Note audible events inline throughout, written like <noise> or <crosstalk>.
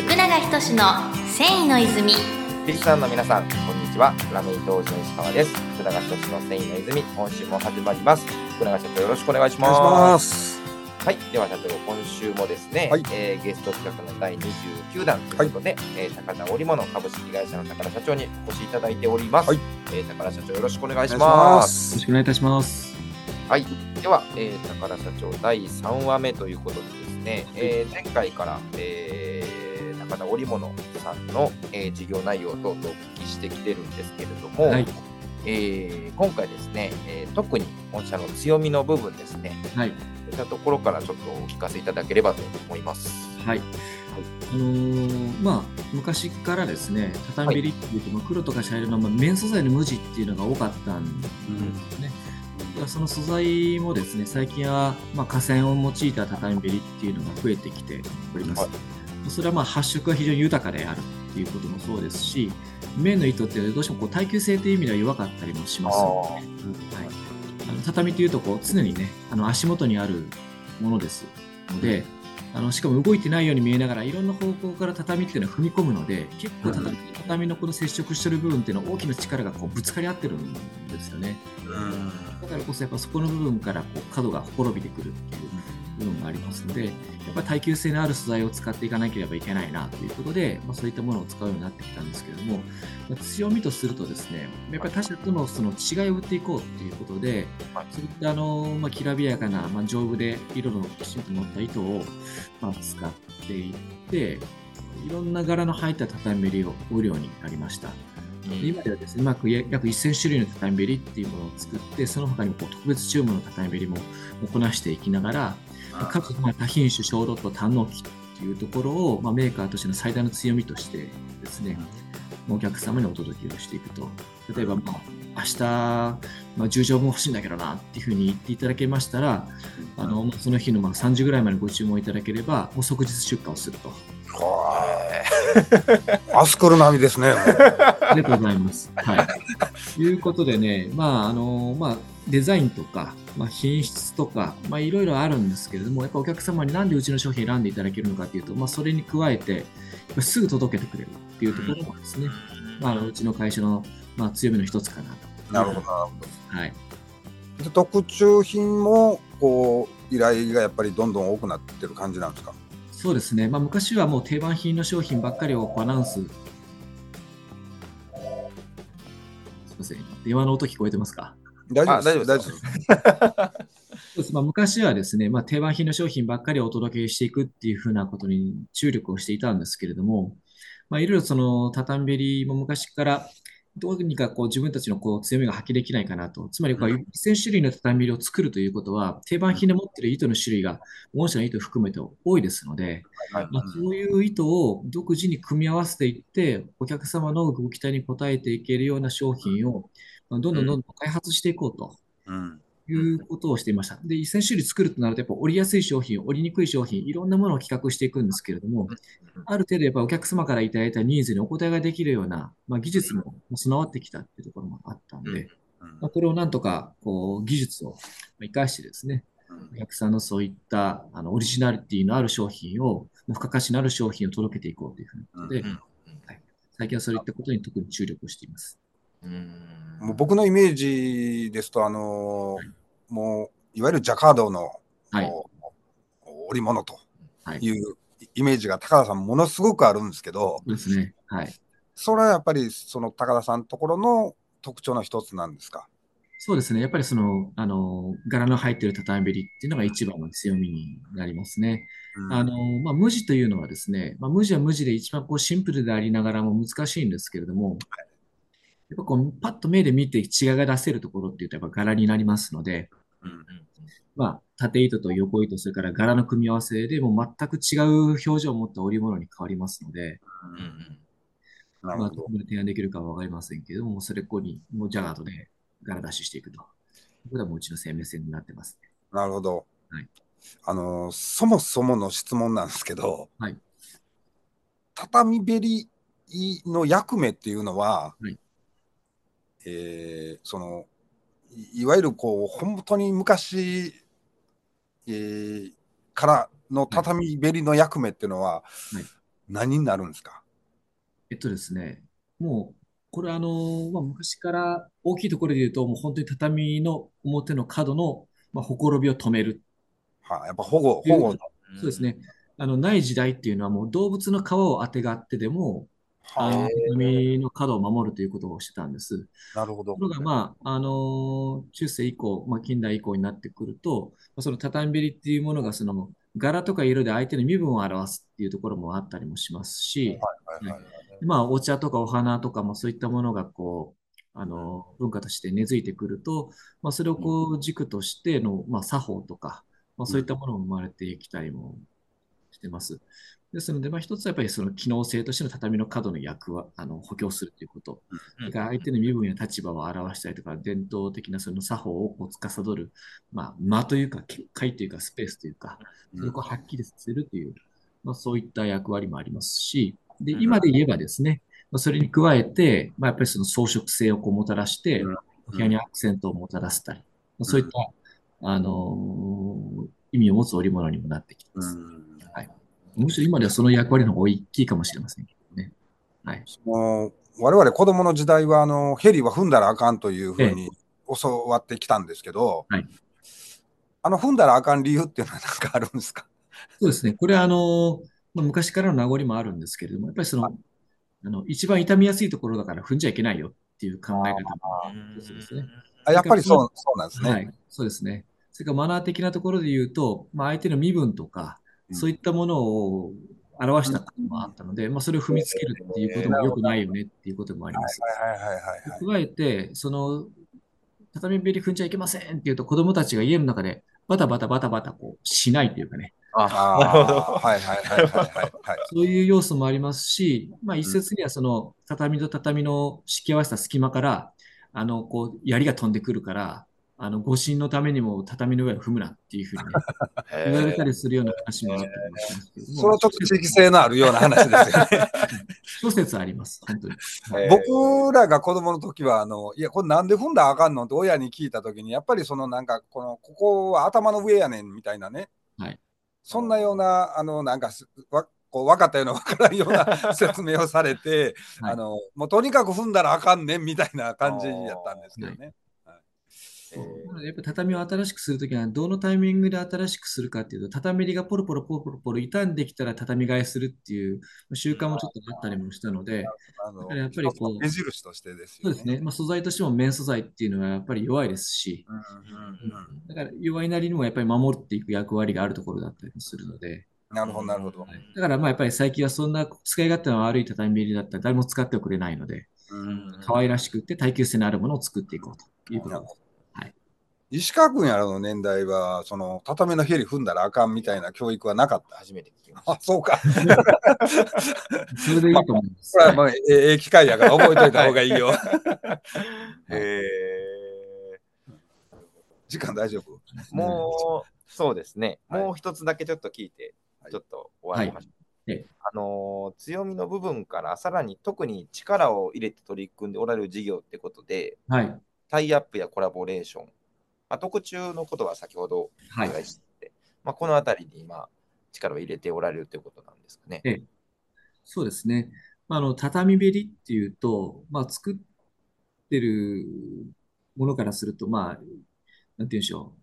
福永仁の繊維の泉リスナーの皆さん、こんにちは。ラメイト王子の石川です。福永仁の繊維の泉、今週も始まります。福永社長、よろしくお願いしお願いしま。ますす。はい。では社長、今週もですね、はいえーゲスト企画の第29弾ということで、えー高田織物株式会社の高田社長にお越しいただいております。はいえー高田社長、よろしくお願いしお願いしま。ますすよろしくお願いいたします。はい。では、えー高田社長、第3話目ということでですね、えー前回から、えー高田織物さんの、えー事業内容等々お聞きしてきてるんですけれども、はい。えー今回ですね、えー特に御社の強みの部分ですね、はい。そういったところからちょっとお聞かせいただければと思います。はい。あのーまあ、昔からですね、畳べりっていうと、まあ、黒とか茶色の、まあ、綿素材の無地っていうのが多かったんですね。だからその素材もですね、最近は、まあ、河川を用いた畳べりっていうのが増えてきております。はいそれはまあ発色が非常に豊かであるっていうこともそうですし、綿の糸ってどうしてもこう耐久性という意味では弱かったりもします。ので、はい、あの畳というとこう常にねあの足元にあるものですので、あのしかも動いてないように見えながらいろんな方向から畳っていうのは踏み込むので結構畳,、畳のこの接触してる部分っていうのは大きな力がこうぶつかり合ってるんですよね。だからこそやっぱそこの部分からこう角がほころびてくるっていう部分がありますのでやっぱり耐久性のある素材を使っていかなければいけないなということで、まあ、そういったものを使うようになってきたんですけれども、まあ強みとするとですねやっぱり他社とのその違いを売っていこうということで、はいそういったあの、まあ、きらびやかな、まあ、丈夫で色のきちんと乗った糸を、まあ、使っていっていろんな柄の入った畳べりを売るようになりました。で今ではですね、うまく約1000種類の畳べりっていうものを作って、その他にも特別注文の畳べりもこなしていきながら、かつまあ多品種、小ロット、単納期っていうところを、まあ、メーカーとしての最大の強みとしてですね、お客様にお届けをしていくと。例えば、まあ、明日、まあ、10錠も欲しいんだけどなっていうふうに言っていただけましたら、あのまあその日のまあ3時ぐらいまでご注文いただければ、もう即日出荷をすると。アスクル並みですね。ありがとうございます。はい。ということでね、まあ、あの、まあ、デザインとか、まあ、品質とか、まあ、いろいろあるんですけれども、やっぱお客様になんでうちの商品選んでいただけるのかっていうと、まあ、それに加えて、すぐ届けてくれるっていうところもですね、まあうちの会社の、まあ、強みの一つかなと。なるほど、なるほはい。ど。で特注品も、こう、依頼がやっぱりどんどん多くなってる感じなんですか？そうですね。まあ、昔はもう定番品の商品ばっかりをアナウンス。すみません。電話の音聞こえてますか？大丈夫です。あ大丈夫ですです。そうです <laughs> まあ、昔はですね、まあ、定番品の商品ばっかりお届けしていくっていうふうなことに注力をしていたんですけれども、まあ、いろいろその畳べりも昔からどうにかこう自分たちのこう強みが発揮できないかなと。つまりこう1000種類の畳べりを作るということは、定番品で持っている糸の種類が御社の糸を含めて多いですので、はいまあ、そういう意図を独自に組み合わせていって、お客様のご期待に応えていけるような商品を、まあどんどんどんどん開発していこうとうん。いうことをしていました。で、1000種類作るとなると、やっぱ折りやすい商品、折りにくい商品、いろんなものを企画していくんですけれども、ある程度やっぱお客様からいただいたニーズにお答えができるような、まあ、技術も備わってきたっていうところもあったんで、まあ、これをなんとかこう技術を生かしてですね、お客さんのそういったあのオリジナリティのある商品を、まあ付加価値のある商品を届けていこうというふうなことで、うん。はい、最近はそういったことに特に注力をしています。うんもう僕のイメージですと、あのーもういわゆるジャカードの、はい織物とはい。いうイメージが高田さんものすごくあるんですけど、そうですね。はい。それはやっぱりその高田さんのところの特徴の一つなんですか？そうですね。やっぱりその、あの、柄の入っている畳べりっていうのが一番の強みになりますね。うんあの、まあ、無地というのはですね、まあ、無地は無地で一番こうシンプルでありながらも難しいんですけれども、やっぱこう、パッと目で見て違いが出せるところっていうとやっぱ柄になりますので、うんまあ、縦糸と横糸、それから柄の組み合わせでもう全く違う表情を持った織物に変わりますので、まあ、なるほどどこ。まで提案できるかはわかりませんけれども、それっこに、もうジャガードで柄出ししていくと。これはもううちの生命線になってますね。なるほど。はいあのーそもそもの質問なんですけど、はい畳べりの役目っていうのは、はいえーそのいいわゆるこう本当に昔、えーからの畳べりの役目っていうのは、はい何になるんですか？えっとですね、もう、これあの、まあ、昔から大きいところで言うと、もう本当に畳の表の角の、まあ、ほころびを止める。はあ、やっぱ保護、保護の。そうですね。あの、ない時代っていうのはもう動物の皮をあてがってでも、あの、は畳の角を守るということをしてたんです。あ、なるほどと。ころが、まあ、あの中世以降、まあ、近代以降になってくると、まあその畳べりっていうものが、その、柄とか色で相手の身分を表すっていうところもあったりもしますし、はいはいはいまあ、お茶とかお花とかもそういったものが、こう、あの、文化として根付いてくると、まあ、それをこう、軸としての、まあ、作法とか、まあ、そういったものも生まれてきたりもしてます。ですので、まあ、一つはやっぱりその機能性としての畳の角の役は、あの、補強するということ。から相手の身分や立場を表したりとか、伝統的なその作法をこう司る、まあ、間というか、会というか、スペースというか、それをはっきりさせるという、まあ、そういった役割もありますし、で、うん。今で言えばですね、まあ、それに加えて、まあ、やっぱりその装飾性をこうもたらしてうん、お部屋にアクセントをもたらしたり、まあ、そういった、あのー意味を持つ織物にもなってきてます。うんむしろ今ではその役割の方が大きいかもしれませんけどね。はい。もう我々子供の時代はあのヘリは踏んだらあかんというふうに教わってきたんですけど、はいあの踏んだらあかん理由っていうのは何かあるんですか？そうですね。これはあの、まあ、昔からの名残もあるんですけれども、やっぱりその、あの、一番傷みやすいところだから踏んじゃいけないよっていう考え方もそうですね。あやっぱりそうそうなんですね。はい、そうですね。それからマナー的なところで言うと、まあ、相手の身分とか、うんそういったものを表したこともあったので、まあ、それを踏みつけるっていうことも良くないよねっていうこともあります。はいはいはいはいはい。加えて、その、畳べり踏んじゃいけませんっていうと、子供たちが家の中でバタバタバタバタこうしないというかね、あ、あなるほど。あはいはいはいはいはいはい。そういう要素もありますし、まあ一説にはその畳と畳の敷き合わせた隙間から、あの、こう、槍が飛んでくるから、あの、護身のためにも畳の上を踏むなっていうふうにね、<laughs> 言われたりするような話もあったりもしますけども、それはちょっと地域性のあるような話ですよね。<laughs> 諸説あります、本当に。えー僕らが子供の時はあの、いや、これなんで踏んだらあかんのって親に聞いた時に、やっぱりそのなんか、この、ここは頭の上やねんみたいなね。はいそんなような、あの、なんかす、わこう分かったような分からんような説明をされて、<laughs> はいあの、もうとにかく踏んだらあかんねんみたいな感じやったんですけどね。えなのでやっぱ畳を新しくするときは、どのタイミングで新しくするかっていうと、畳りがポロポロポロポロポロ傷んできたら畳替えするっていう習慣もちょっとあったりもしたので、あのやっぱりこう目印としてですよね。そうですね、まあ、素材としても綿素材っていうのはやっぱり弱いですし、だから弱いなりにもやっぱり守っていく役割があるところだったりもするので、なるほど、なるほど。はい。だからまあやっぱり最近はそんな使い勝手の悪い畳だったら誰も使ってはくれないので、うん可愛らしくて耐久性のあるものを作っていこうということです。はい石川君やらの年代は、その畳のヘリ踏んだらあかんみたいな教育はなかった？初めて聞きました。あ、そうか。それでいいと思います。これはもうええええ機会やから覚えといた方がいいよ。<laughs> え時間大丈夫？ーもう、そうですね。はいもう一つだけちょっと聞いて、ちょっと終わりましょう。はいええあのー強みの部分からさらに特に力を入れて取り組んでおられる事業ってことで、はい。タイアップやコラボレーション、まあ、特注のことは先ほどおはい。して、まあ、このあたりに今力を入れておられるということなんですかね。ええそうですね。まああの、畳べりっていうと、まあ、作ってるものからすると、まあ、なんて言うんでしょ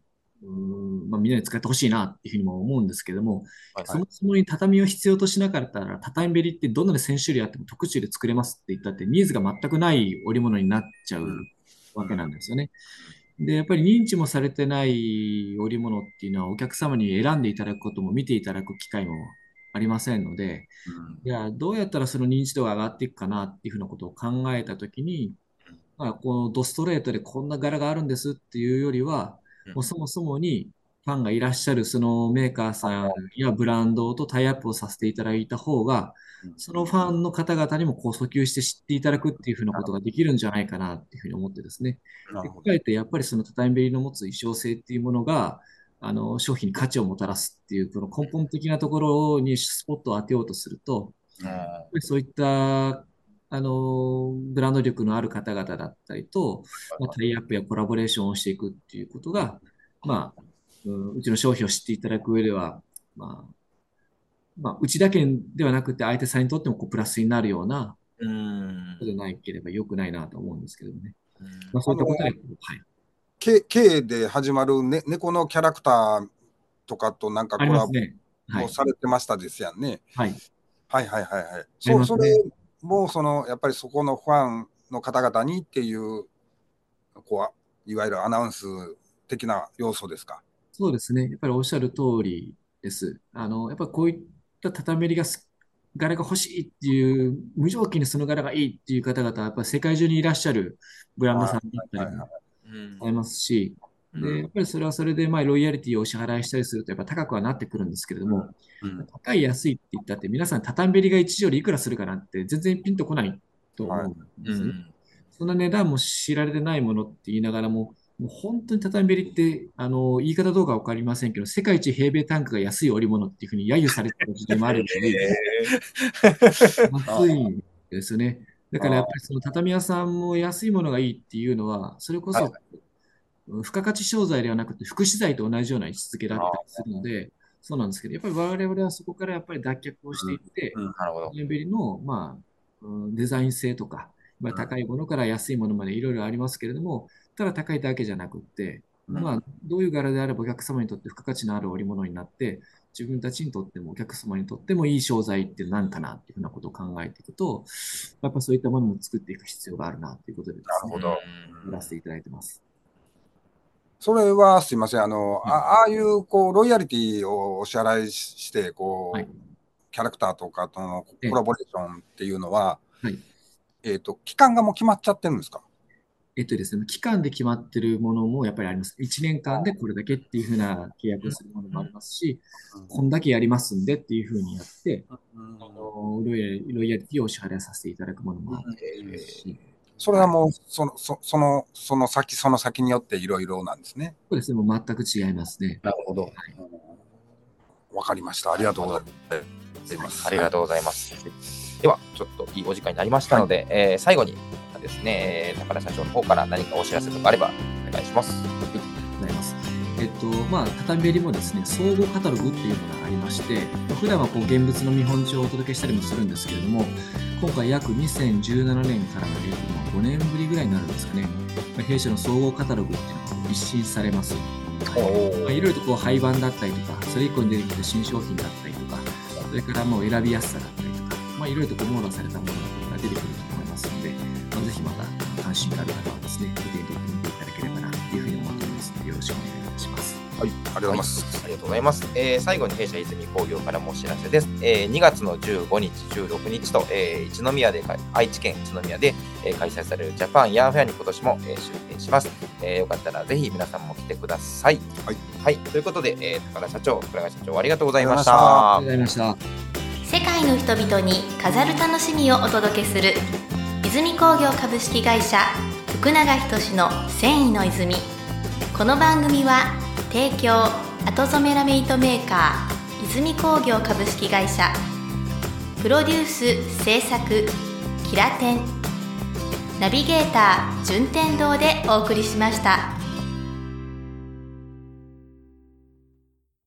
う。うーんまあ、みんなに使ってほしいなっていうふうにも思うんですけども、はいそもそもに畳を必要としなかったら、畳べりってどんなに1000種類あっても特注で作れますって言ったって、ニーズが全くない織物になっちゃうわけなんですよね。で、やっぱり認知もされてない織物っていうのは、お客様に選んでいただくことも見ていただく機会もありませんので、いや、どうやったらその認知度が上がっていくかなっていうふうなことを考えたときに、まあ、このドストレートでこんな柄があるんですっていうよりは、うん。もうそもそもにファンがいらっしゃるそのメーカーさんやブランドとタイアップをさせていただいた方が、そのファンの方々にもこう訴求して知っていただくっていうふうなことができるんじゃないかなっていうふうに思ってですね。で加えてやっぱりその畳べりの持つ衣装性っていうものが、あの商品に価値をもたらすっていう、この根本的なところにスポットを当てようとすると、そういった、あの、ブランド力のある方々だったりと、まあ、タイアップやコラボレーションをしていくっていうことが、まあ、うんうちの商品を知っていただく上では、まあ、まあ、うちだけではなくて相手さんにとってもこうプラスになるようなうんことでなければ良くないなと思うんですけどね。うんまあ、そういったことで、はい。K, K で始まる、ね、猫のキャラクターとかとなんかコラボされてましたですやんね。はい。はいはいはいはい。そう、ねそれもそのやっぱりそこのファンの方々にっていう、こういわゆるアナウンス的な要素ですか？そうですね。やっぱりおっしゃる通りです。あの、やっぱりこういった畳がす、柄が欲しいっていう、無条件にその柄がいいっていう方々は、やっぱり世界中にいらっしゃるブランドさんだったりもありますし、で、やっぱりそれはそれで、まあ、ロイヤリティをお支払いしたりすると、やっぱ高くはなってくるんですけれども、うん高い安いって言ったって、皆さん畳べりが一畳でいくらするかなんて全然ピンとこないと思うんですね。そんな値段も知られてないものって言いながらも、もう本当に畳べりって、あの、言い方どうかわかりませんけど、世界一平米単価が安い織物っていうふうに揶揄されてた時代もあるぐらい、<laughs> 安いんですよね。だからやっぱりその畳屋さんも安いものがいいっていうのは、それこそ、うん付加価値商材ではなくて、福祉財と同じような位置づけだったりするので、そうなんですけど、やっぱり我々はそこからやっぱり脱却をしていって、うんなるほど。レベルの、まあ、うんデザイン性とか、まあ、高いものから安いものまでいろいろありますけれども、ただ高いだけじゃなくって、うん。まあ、どういう柄であればお客様にとって付加価値のある織物になって、自分たちにとってもお客様にとってもいい商材って何かなっていうふうなことを考えていくと、やっぱそういったものも作っていく必要があるなということでですね、なるほど。やらせていただいてます。それはすいません、あの、あああいうこうロイヤリティをお支払いして、こう、はい。キャラクターとかとのええ。コラボレーションっていうのは、はい。えっ、と、期間がもう決まっちゃってるんですか？えっとですね、期間で決まってるものもやっぱりあります。1年間でこれだけっていうふうな契約をするものもありますし、こんだけやりますんでっていうふうにやって、あのロイヤリティをお支払いさせていただくものもありますし、それはもう、その、そその、その先、その先によっていろいろなんですね。そうですね、もう全く違いますね。なるほど。わかりました。ありがとうございます。ありがとうございます。では、ちょっといいお時間になりましたので、えー最後にですね、えー高田社長の方から何かお知らせとかあればお願いします。ございます。えっと、まあ、畳べりもですね、総合カタログっていうのがありまして、まあ普段はこう現物の見本帳をお届けしたりもするんですけれども、今回約2017年からの、えっとまあ5年ぶりぐらいになるんですかね、まあ弊社の総合カタログっていうのが一新されます。まあ、いろいろとこう廃盤だったりとか、それ以降に出てきた新商品だったりとか、それからもう選びやすさだったりとか、まあ、いろいろとこう網羅されたものが出てくるる方はですね、てみていただければなというふうに思っておりますので、よろしくお願いいたします。はい、ありがとうございます。ありがとうございます。えー最後に弊社泉工業からもお知らせです。えー2月の15日、16日と、えー一宮で愛知県一宮で、えー開催されるジャパンヤーフェアに今年も、えー出展します。えーよかったらぜひ皆さんも来てください。はい。はい。ということで、えー高田社長、倉川社長、ありがとうございましあたありがとうございました。世界の人々に飾る楽しみをお届けする泉工業株式会社福永仁の繊維の泉。この番組は提供後染めラメイトメーカー泉工業株式会社。プロデュース制作キラテン。ナビゲーター順天堂でお送りしました。